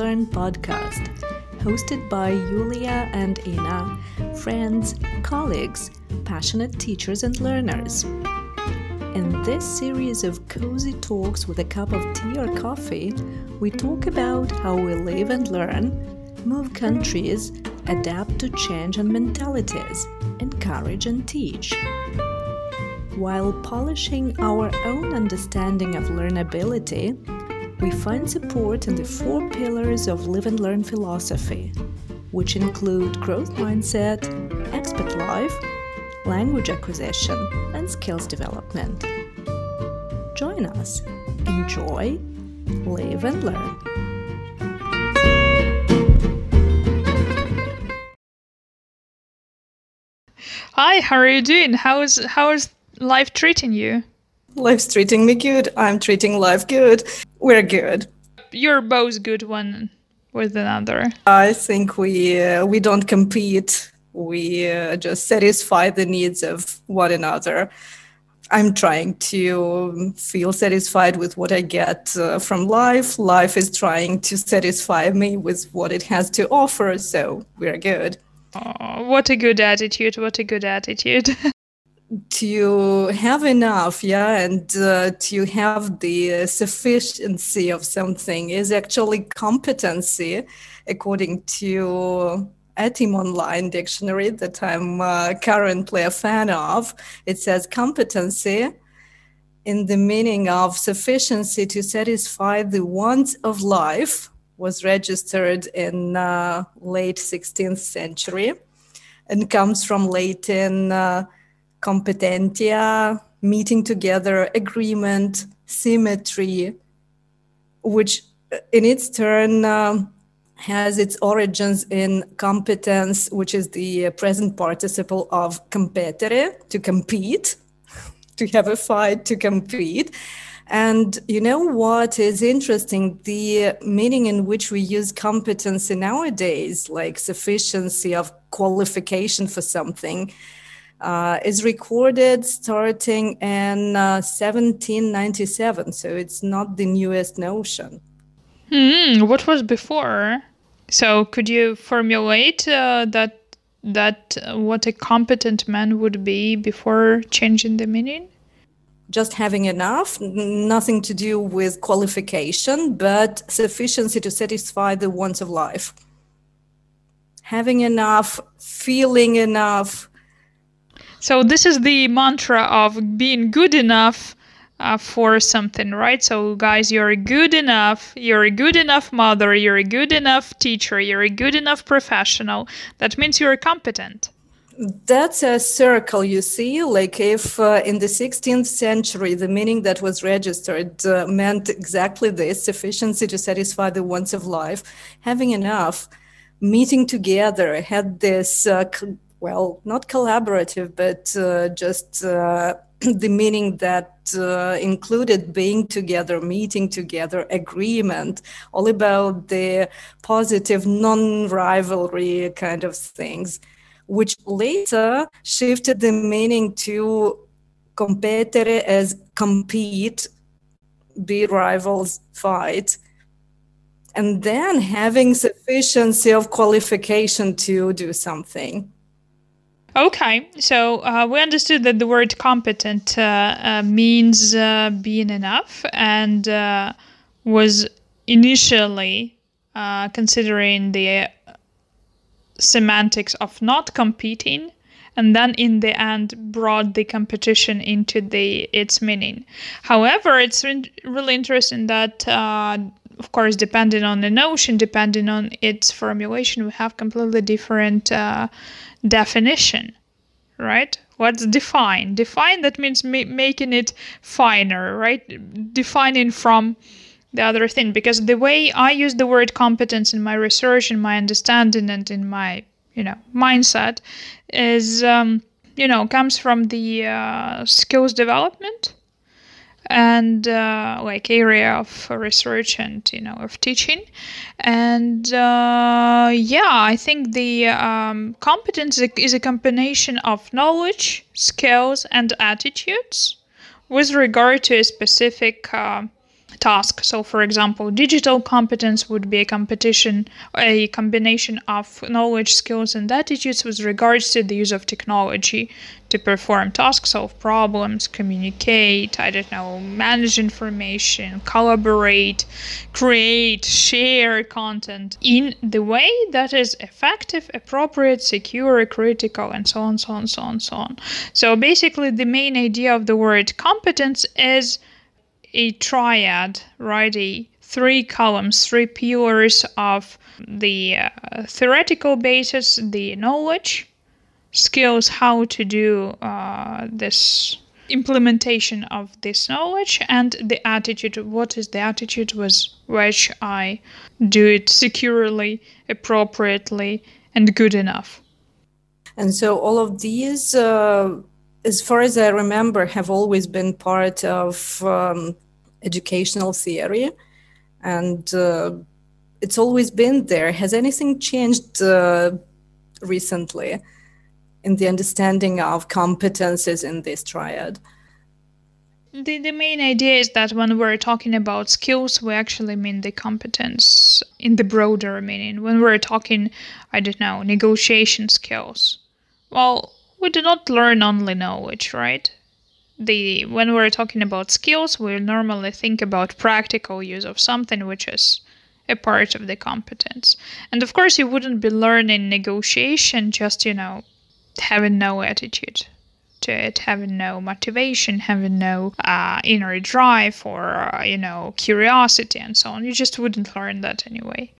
Learn podcast, hosted by Yulia and Ina, friends, colleagues, passionate teachers, and learners. In this series of cozy talks with a cup of tea or coffee, we talk about how we live and learn, move countries, adapt to change and mentalities, encourage and teach. While polishing our own understanding of learnability, we find support in the four pillars of Live and Learn philosophy, which include growth mindset, expert life, language acquisition, and skills development. Join us, enjoy, live, and learn. Hi, how are you doing? How is how is life treating you? Life's treating me good. I'm treating life good. We're good. You're both good one with another. I think we uh, we don't compete. We uh, just satisfy the needs of one another. I'm trying to feel satisfied with what I get uh, from life. Life is trying to satisfy me with what it has to offer. So we're good. Oh, what a good attitude! What a good attitude. to have enough, yeah, and uh, to have the sufficiency of something is actually competency, according to Etym Online Dictionary that I'm uh, currently a fan of. It says competency in the meaning of sufficiency to satisfy the wants of life was registered in uh, late 16th century and comes from Latin uh, competentia, meeting together, agreement, symmetry, which uh, in its turn um, has its origins in competence, which is the uh, present participle of competere, to compete, to have a fight, to compete. And you know what is interesting? The meaning in which we use competency nowadays, like sufficiency of qualification for something, uh, is recorded starting in uh, 1797. So it's not the newest notion. Hmm, what was before? So could you formulate uh, that that uh, what a competent man would be before changing the meaning? Just having enough, nothing to do with qualification, but sufficiency to satisfy the wants of life. Having enough, feeling enough, so this is the mantra of being good enough uh, for something, right? So guys, you're good enough. You're a good enough mother. You're a good enough teacher. You're a good enough professional. That means you're competent. That's a circle, you see. Like if uh, in the 16th century, the meaning that was registered uh, meant exactly this sufficiency to satisfy the wants of life, having enough, meeting together had this uh, well, not collaborative, but uh, just uh, the meaning that uh, included being together, meeting together, agreement, all about the positive non rivalry kind of things, which later shifted the meaning to competere as compete, be rivals, fight. And then having sufficiency of qualification to do something. Okay, so uh, we understood that the word competent uh, uh, means uh, being enough and uh, was initially uh, considering the semantics of not competing and then in the end brought the competition into the its meaning. However it's really interesting that of course, depending on the notion, depending on its formulation, we have completely different uh, definition, right? What's define? Define that means ma- making it finer, right? Defining from the other thing, because the way I use the word competence in my research, in my understanding, and in my you know mindset, is um, you know comes from the uh, skills development and uh, like area of research and you know of teaching and uh, yeah i think the um, competence is a combination of knowledge skills and attitudes with regard to a specific uh, task. So, for example, digital competence would be a competition, a combination of knowledge, skills, and attitudes with regards to the use of technology to perform tasks, solve problems, communicate, I don't know, manage information, collaborate, create, share content in the way that is effective, appropriate, secure, critical, and so on, so on, so on, so on. So, basically, the main idea of the word competence is a triad, right? A three columns, three pillars of the uh, theoretical basis, the knowledge, skills, how to do uh, this implementation of this knowledge, and the attitude. What is the attitude with which I do it securely, appropriately, and good enough? And so all of these uh, as far as I remember, have always been part of um, educational theory, and uh, it's always been there. Has anything changed uh, recently in the understanding of competences in this triad? The, the main idea is that when we're talking about skills, we actually mean the competence in the broader meaning. When we're talking, I don't know, negotiation skills, well, we do not learn only knowledge, right? The when we're talking about skills, we normally think about practical use of something which is a part of the competence. And of course, you wouldn't be learning negotiation just, you know, having no attitude to it, having no motivation, having no uh, inner drive or, uh, you know, curiosity and so on. You just wouldn't learn that anyway.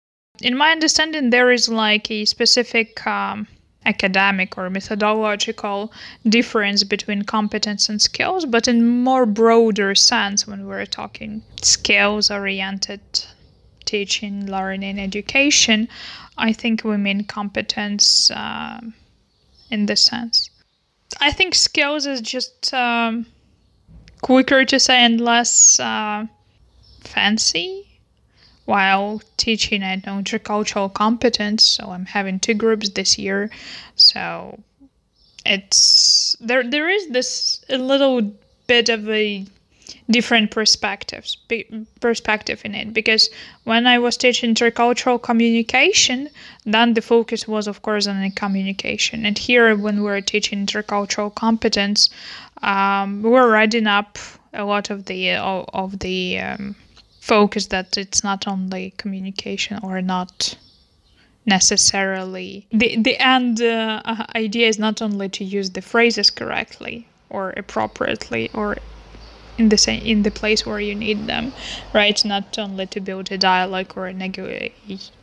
In my understanding, there is like a specific um, academic or methodological difference between competence and skills, but in more broader sense when we're talking skills oriented teaching, learning, education, I think we mean competence uh, in this sense. I think skills is just um, quicker to say and less uh, fancy while teaching at intercultural competence. So I'm having two groups this year. So it's there. There is this a little bit of a different perspectives perspective in it because when I was teaching intercultural communication, then the focus was of course on the communication. And here, when we're teaching intercultural competence, um, we're writing up a lot of the of the um, focus that it's not only communication or not necessarily the the end uh, idea is not only to use the phrases correctly or appropriately or in the same in the place where you need them right not only to build a dialogue or a nego-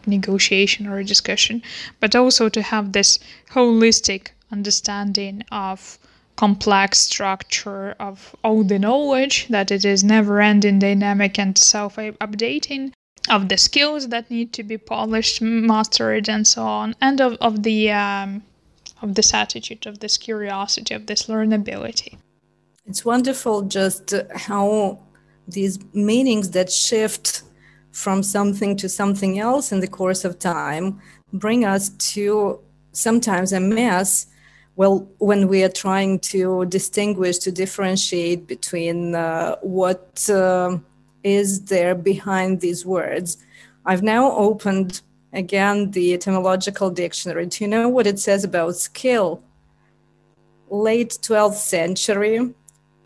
negotiation or a discussion but also to have this holistic understanding of complex structure of all the knowledge, that it is never ending, dynamic, and self updating, of the skills that need to be polished, mastered, and so on, and of, of the um, of this attitude, of this curiosity, of this learnability. It's wonderful just how these meanings that shift from something to something else in the course of time bring us to sometimes a mess well, when we are trying to distinguish, to differentiate between uh, what uh, is there behind these words, I've now opened again the etymological dictionary. Do you know what it says about skill? Late 12th century,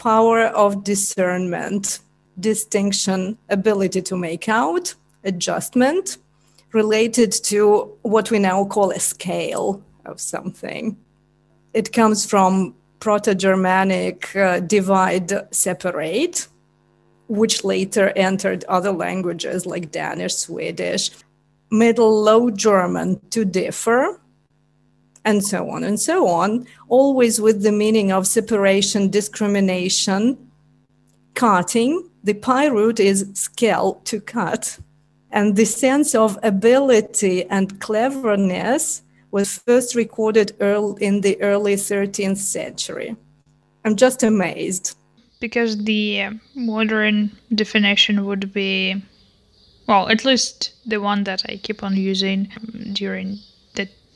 power of discernment, distinction, ability to make out, adjustment, related to what we now call a scale of something. It comes from Proto-Germanic uh, divide, separate, which later entered other languages like Danish, Swedish, Middle Low German to differ, and so on and so on, always with the meaning of separation, discrimination, cutting. The PIE root is skill to cut. And the sense of ability and cleverness was first recorded early in the early 13th century. I'm just amazed. Because the modern definition would be, well, at least the one that I keep on using um, during the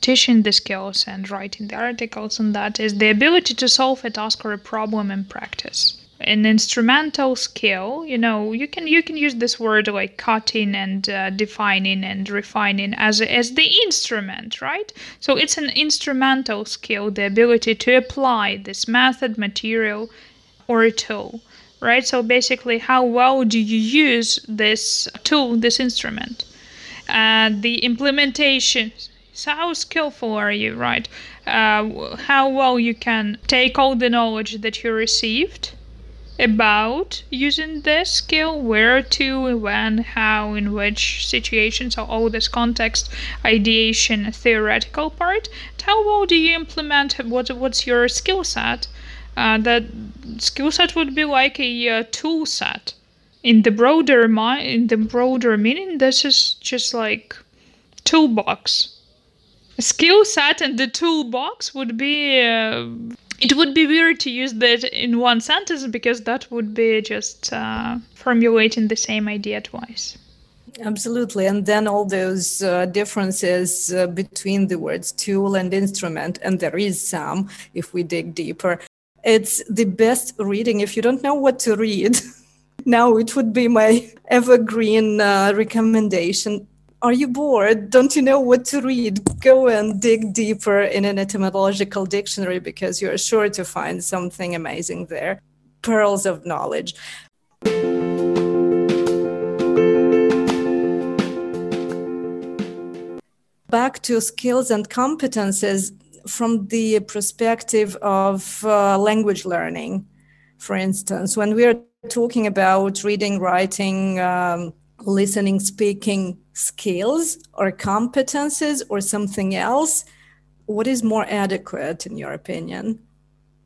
teaching the skills and writing the articles and that is the ability to solve a task or a problem in practice. an instrumental skill you know you can you can use this word like cutting and uh, defining and refining as as the instrument right? So it's an instrumental skill the ability to apply this method material or a tool right? So basically how well do you use this tool this instrument? Uh, the implementation so how skillful are you right? Uh, how well you can take all the knowledge that you received about using this skill where to when how in which situations so all this context ideation theoretical part. How well do you implement what what's your skill set? Uh, that skill set would be like a uh, tool set. In the broader mi- in the broader meaning this is just like toolbox skill set and the toolbox would be uh, it would be weird to use that in one sentence because that would be just uh, formulating the same idea twice. Absolutely. And then all those uh, differences uh, between the words tool and instrument, and there is some if we dig deeper. It's the best reading if you don't know what to read. now it would be my evergreen uh, recommendation are you bored? Don't you know what to read? Go and dig deeper in an etymological dictionary because you're sure to find something amazing there. Pearls of knowledge. Back to skills and competences from the perspective of uh, language learning, for instance, when we are talking about reading, writing, um, listening, speaking, skills or competences or something else? What is more adequate in your opinion?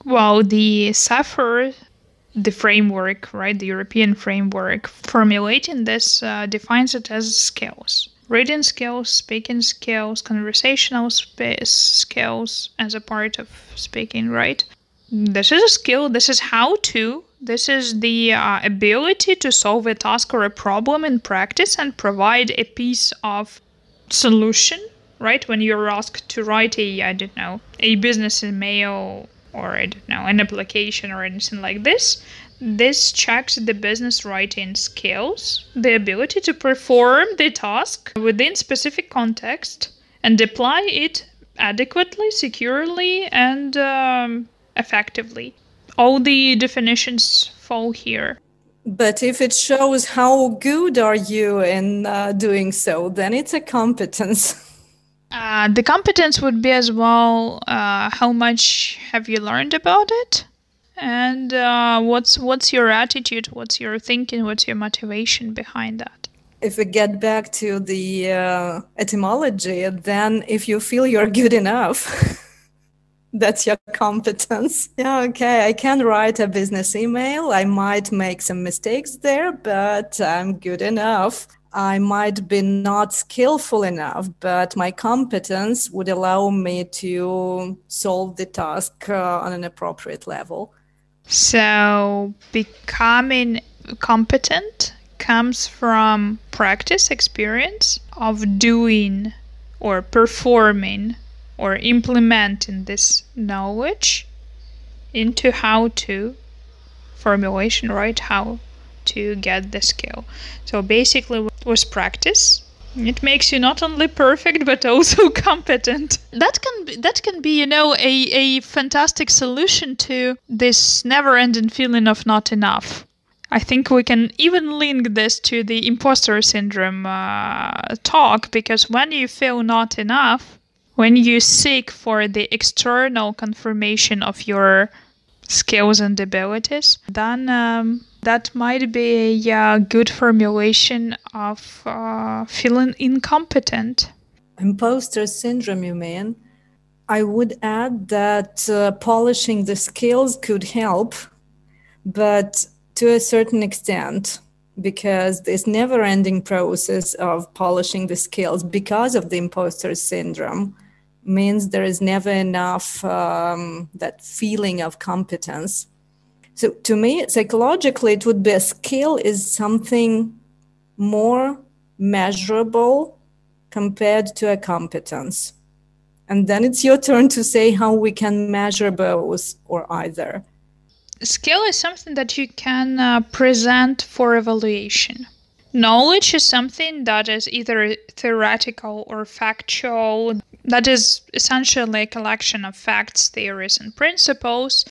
Well, the CEFR, the framework, right, the European framework formulating this uh, defines it as skills. Reading skills, speaking skills, conversational skills as a part of speaking, right? This is a skill, this is how to this is the uh, ability to solve a task or a problem in practice and provide a piece of solution, right? When you're asked to write a, I don't know, a business email or I don't know, an application or anything like this, this checks the business writing skills, the ability to perform the task within specific context and apply it adequately, securely, and um, effectively all the definitions fall here. But if it shows how good are you in uh, doing so, then it's a competence. Uh, the competence would be as well uh, how much have you learned about it, and uh, what's what's your attitude, what's your thinking, what's your motivation behind that. If we get back to the uh, etymology, then if you feel you're good enough. that's your competence. Yeah, okay. I can write a business email. I might make some mistakes there, but I'm good enough. I might be not skillful enough, but my competence would allow me to solve the task uh, on an appropriate level. So, becoming competent comes from practice, experience of doing or performing or implementing this knowledge into how to formulation, right? How to get the skill. So basically, with practice, it makes you not only perfect but also competent. That can be, that can be you know a, a fantastic solution to this never-ending feeling of not enough. I think we can even link this to the imposter syndrome uh, talk because when you feel not enough, when you seek for the external confirmation of your skills and abilities, then um, that might be a good formulation of uh, feeling incompetent. Imposter syndrome, you mean? I would add that uh, polishing the skills could help, but to a certain extent, because this never ending process of polishing the skills because of the imposter syndrome means there is never enough um, that feeling of competence. So to me, psychologically, it would be a skill is something more measurable compared to a competence. And then it's your turn to say how we can measure both or either. skill is something that you can uh, present for evaluation. Knowledge is something that is either theoretical or factual, that is essentially a collection of facts, theories, and principles.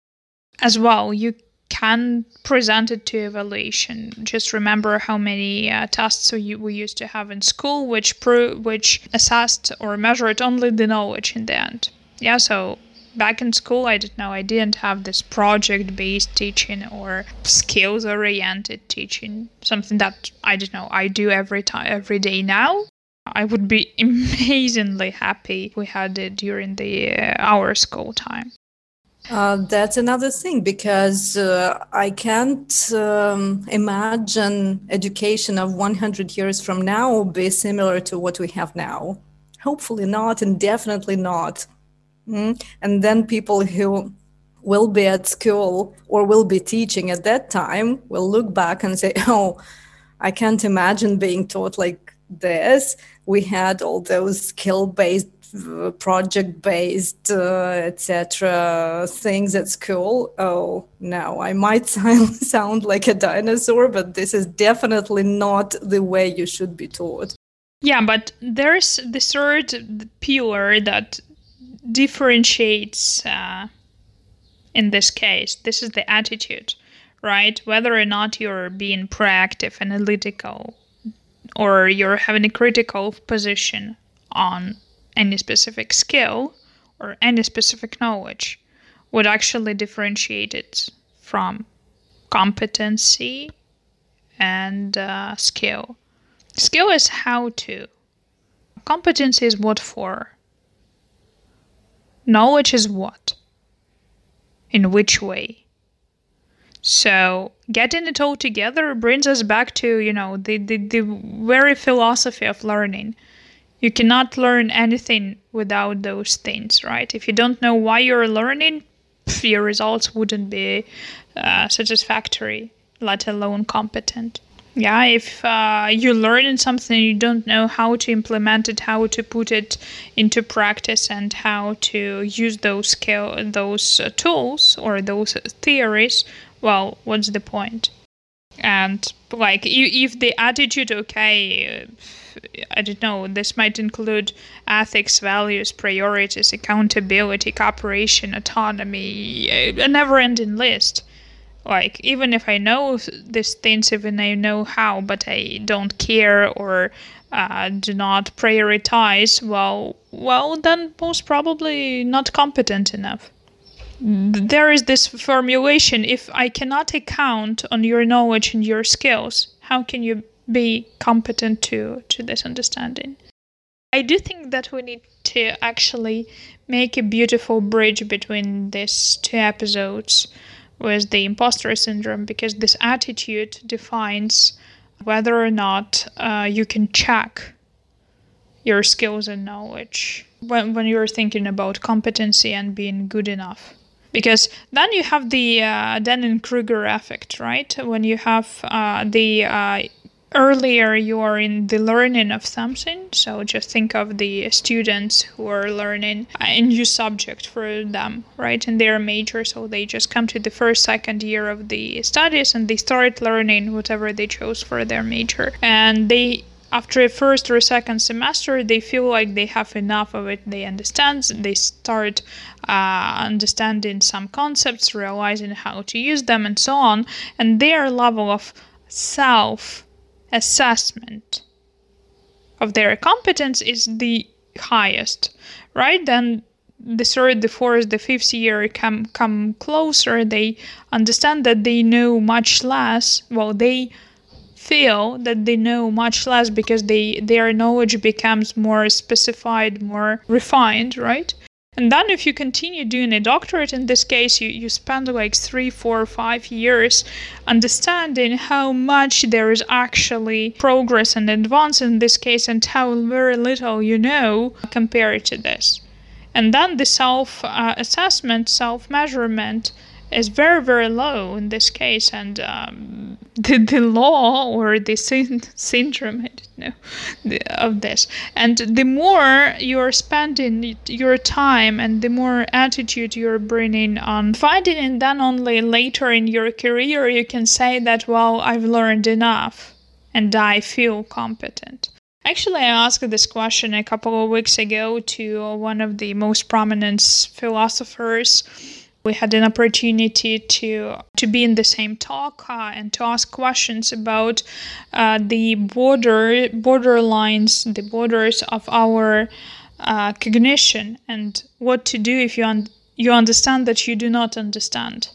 As well, you can present it to evaluation. Just remember how many uh, tests we, we used to have in school, which pro- which assessed or measured only the knowledge in the end. Yeah, so back in school, I didn't know I didn't have this project-based teaching or skills-oriented teaching. Something that I don't know I do every time every day now. I would be amazingly happy if we had it during the uh, our school time. Uh, that's another thing because uh, I can't um, imagine education of 100 years from now be similar to what we have now. Hopefully not, and definitely not. Mm? And then people who will be at school or will be teaching at that time will look back and say, oh, I can't imagine being taught like this. We had all those skill based project based uh, etc things at school. Oh no i might sound, sound like a dinosaur but this is definitely not the way you should be taught. Yeah but there's the third pillar that differentiates uh, in this case. This is the attitude right? Whether or not you're being proactive analytical or you're having a critical position on any specific skill or any specific knowledge would actually differentiate it from competency and uh, skill. Skill is how to. Competency is what for. Knowledge is what. In which way. So getting it all together brings us back to, you know, the, the, the very philosophy of learning you cannot learn anything without those things, right? If you don't know why you're learning, your results wouldn't be uh, satisfactory, let alone competent. Yeah, if uh, you learn in something, you don't know how to implement it, how to put it into practice, and how to use those skill, those uh, tools or those theories. Well, what's the point? And like, if the attitude, okay I don't know, this might include ethics, values, priorities, accountability, cooperation, autonomy, a never ending list. Like, even if I know these things, even I know how, but I don't care or uh, do not prioritize, well, well, then most probably not competent enough. There is this formulation if I cannot account on your knowledge and your skills, how can you be competent to to this understanding. I do think that we need to actually make a beautiful bridge between these two episodes with the imposter syndrome because this attitude defines whether or not uh, you can check your skills and knowledge when, when you're thinking about competency and being good enough because then you have the uh, Dunning-Kruger effect, right? When you have uh, the uh, earlier you are in the learning of something. So just think of the students who are learning a new subject for them right? In their major so they just come to the first second year of the studies and they start learning whatever they chose for their major. And they after a first or second semester they feel like they have enough of it they understand they start uh, understanding some concepts realizing how to use them and so on and their level of self assessment of their competence is the highest, right? Then the third, the fourth, the fifth year come come closer. They understand that they know much less. Well, they feel that they know much less because they their knowledge becomes more specified, more refined, right? And then if you continue doing a doctorate, in this case, you, you spend like three, four, five years understanding how much there is actually progress and advance in this case and how very little you know compared to this. And then the self uh, assessment, self measurement, is very very low in this case and um, the, the law or the syn- syndrome i don't know the, of this. And the more you're spending your time and the more attitude you're bringing on finding and then only later in your career you can say that well i've learned enough and i feel competent. Actually, I asked this question a couple of weeks ago to one of the most prominent philosophers we had an opportunity to to be in the same talk uh, and to ask questions about uh, the border border lines, the borders of our uh, cognition, and what to do if you un- you understand that you do not understand,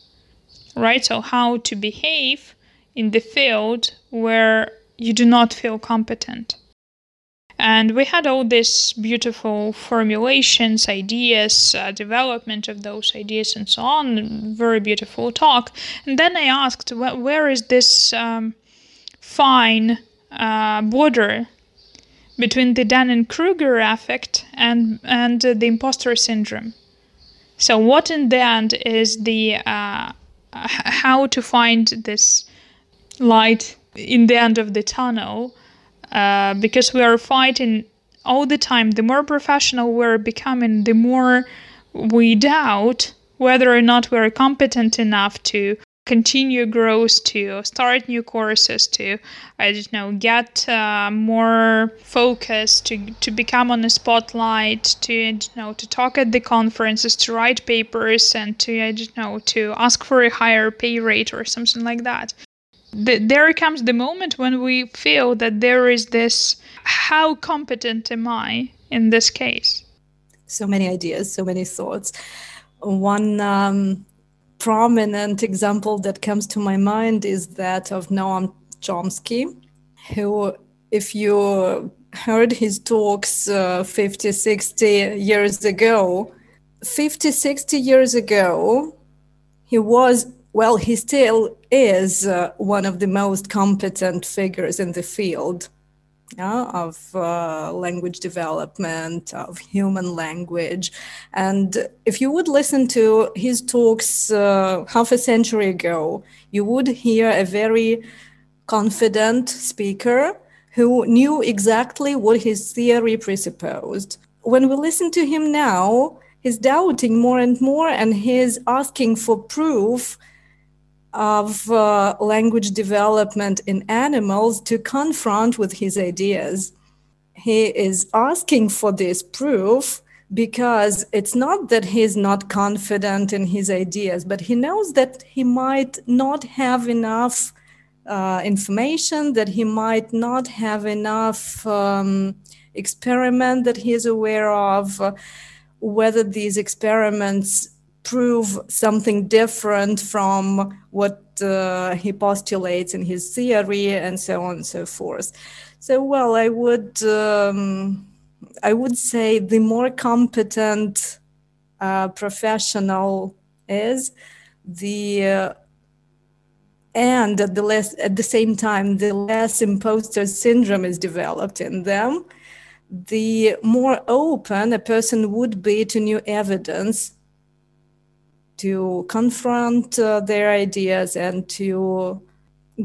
right? So how to behave in the field where you do not feel competent. And we had all these beautiful formulations, ideas, uh, development of those ideas, and so on. Very beautiful talk. And then I asked, wh- where is this um, fine uh, border between the Dunning Kruger effect and, and uh, the imposter syndrome? So, what in the end is the uh, how to find this light in the end of the tunnel? Uh, because we are fighting all the time. The more professional we're becoming, the more we doubt whether or not we're competent enough to continue growth, to start new courses, to I don't know, get uh, more focus, to to become on the spotlight, to you know, to talk at the conferences, to write papers, and to I don't know, to ask for a higher pay rate or something like that the, there comes the moment when we feel that there is this how competent am I in this case? So many ideas, so many thoughts. One um, prominent example that comes to my mind is that of Noam Chomsky, who, if you heard his talks uh, 50, 60 years ago, 50, 60 years ago, he was well, he still is uh, one of the most competent figures in the field yeah, of uh, language development, of human language. And if you would listen to his talks uh, half a century ago, you would hear a very confident speaker who knew exactly what his theory presupposed. When we listen to him now, he's doubting more and more and he's asking for proof of uh, language development in animals to confront with his ideas. He is asking for this proof because it's not that he's not confident in his ideas, but he knows that he might not have enough uh, information, that he might not have enough um, experiment that he is aware of, uh, whether these experiments prove something different from what uh, he postulates in his theory and so on and so forth. So, well, I would um, I would say the more competent uh, professional is, the uh, and at the less at the same time, the less imposter syndrome is developed in them. The more open a person would be to new evidence to confront uh, their ideas and to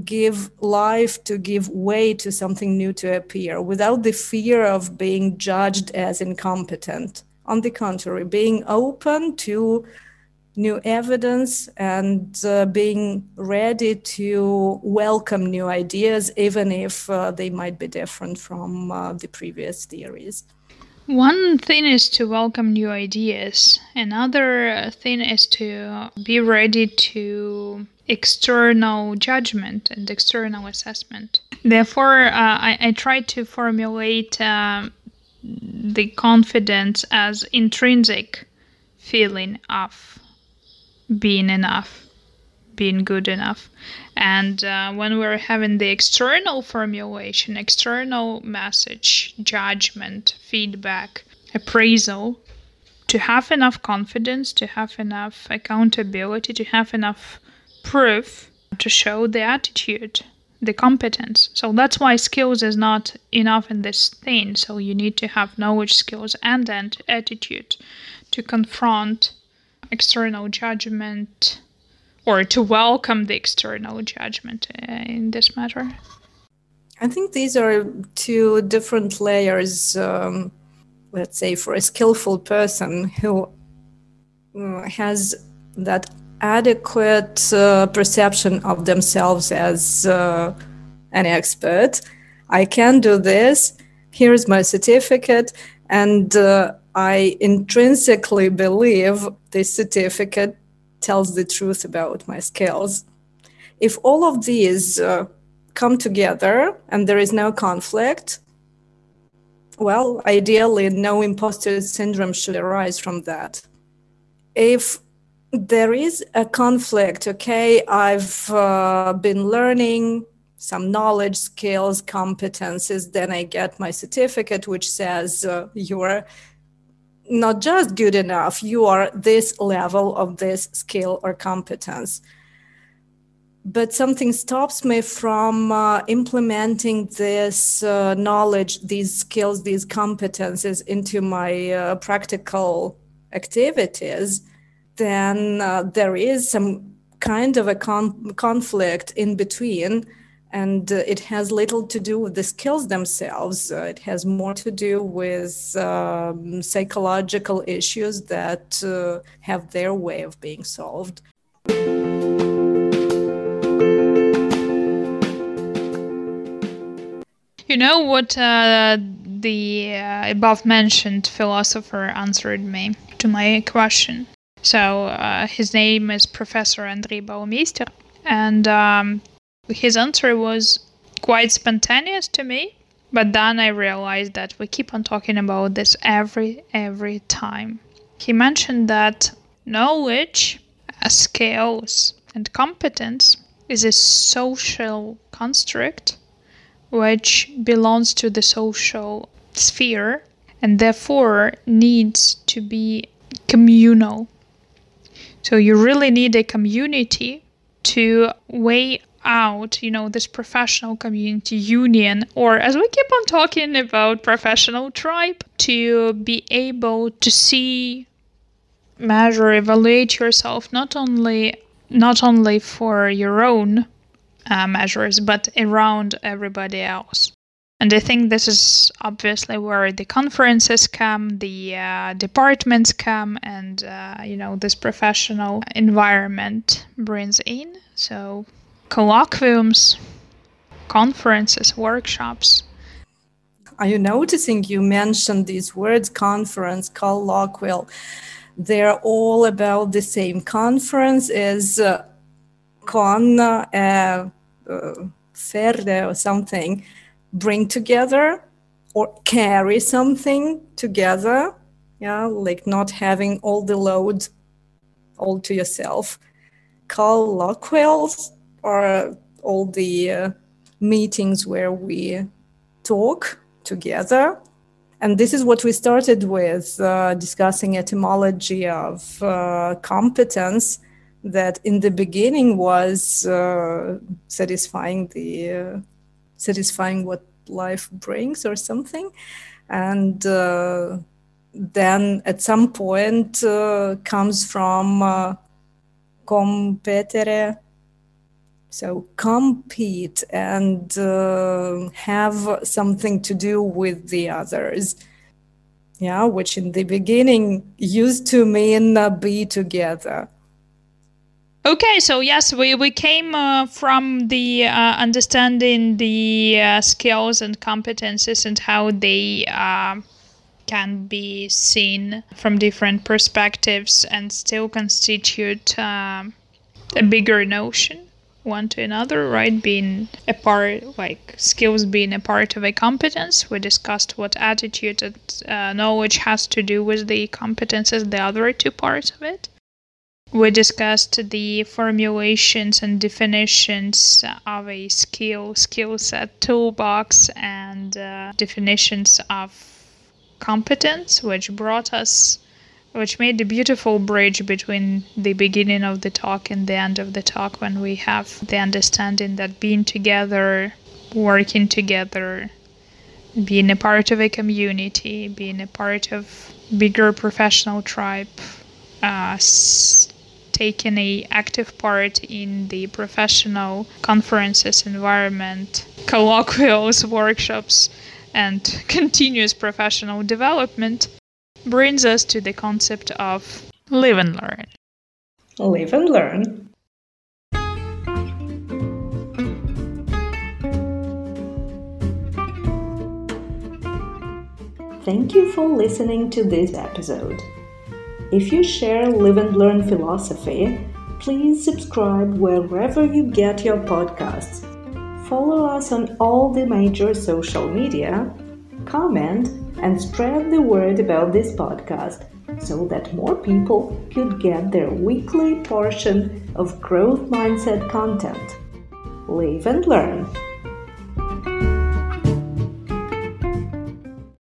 give life, to give way to something new to appear without the fear of being judged as incompetent. On the contrary, being open to new evidence and uh, being ready to welcome new ideas, even if uh, they might be different from uh, the previous theories. One thing is to welcome new ideas. Another thing is to be ready to external judgment and external assessment. Therefore, uh, I, I, try to formulate uh, the confidence as intrinsic feeling of being enough being good enough. And uh, when we're having the external formulation, external message, judgment, feedback, appraisal, to have enough confidence, to have enough accountability, to have enough proof to show the attitude, the competence. So that's why skills is not enough in this thing. So you need to have knowledge, skills, and, and attitude to confront external judgment, or to welcome the external judgment uh, in this matter? I think these are two different layers. Um, let's say for a skillful person who uh, has that adequate uh, perception of themselves as uh, an expert. I can do this. Here's my certificate. And uh, I intrinsically believe this certificate tells the truth about my skills. If all of these uh, come together and there is no conflict, well, ideally, no imposter syndrome should arise from that. If there is a conflict, okay, I've uh, been learning some knowledge, skills, competences, then I get my certificate, which says uh, you're not just good enough, you are this level of this skill or competence but something stops me from uh, implementing this uh, knowledge, these skills, these competences into my uh, practical activities, then uh, there is some kind of a con- conflict in between. And uh, it has little to do with the skills themselves. Uh, it has more to do with um, psychological issues that have their way of being solved. You know what uh, the uh, above mentioned philosopher answered me to my question. So uh, his name is Professor Andrei Baumeister, and um, his answer was quite spontaneous to me. But then I realized that we keep on talking about this every every time. He mentioned that knowledge, uh, skills, and competence is a social construct which belongs to the social sphere and therefore needs to be communal. So you really need a community to weigh out, you know, this professional community union, or as we keep on talking about professional tribe, to be able to see, measure, evaluate yourself not only not only for your own uh, measures, but around everybody else. And I think this is obviously where the conferences come, the uh, departments come, and uh, you know this professional environment brings in. So colloquiums, conferences, workshops. Are you noticing you mentioned these words conference, colloquial? They're all about the same conference as uh, con uh, ferde or something bring together or carry something together yeah like not having all the load all to yourself colloquials or all the uh, meetings where we talk together. And this is what we started with uh, discussing etymology of uh, competence that in the beginning was uh, satisfying the uh, satisfying what life brings or something. And uh, then at some point comes from competere so compete and uh, have something to do with the others. Yeah which in the beginning used to mean be together. Okay, so yes, we, we came uh, from the uh, understanding the uh, skills and competences and how they uh, can be seen from different perspectives and still constitute a bigger notion one to another, right? Being a part, like skills being a part of a competence. We discussed what attitude and uh, knowledge has to do with the competences, the other two parts of it we discussed the formulations and definitions of a skill skill set toolbox and uh, definitions of competence which brought us which made a beautiful bridge between the beginning of the talk and the end of the talk when we have the understanding that being together working together being a part of a community being a part of bigger professional tribe uh, taken a active part in the professional conferences environment, colloquials, workshops, and continuous professional development, brings us to the concept of live and learn. Live and learn. Thank you for listening to this episode. If you share Live and Learn philosophy, please subscribe wherever you get your podcasts. Follow us on all the major social media, comment, and spread the word about this podcast so that more people could get their weekly portion of growth mindset content. Live and learn.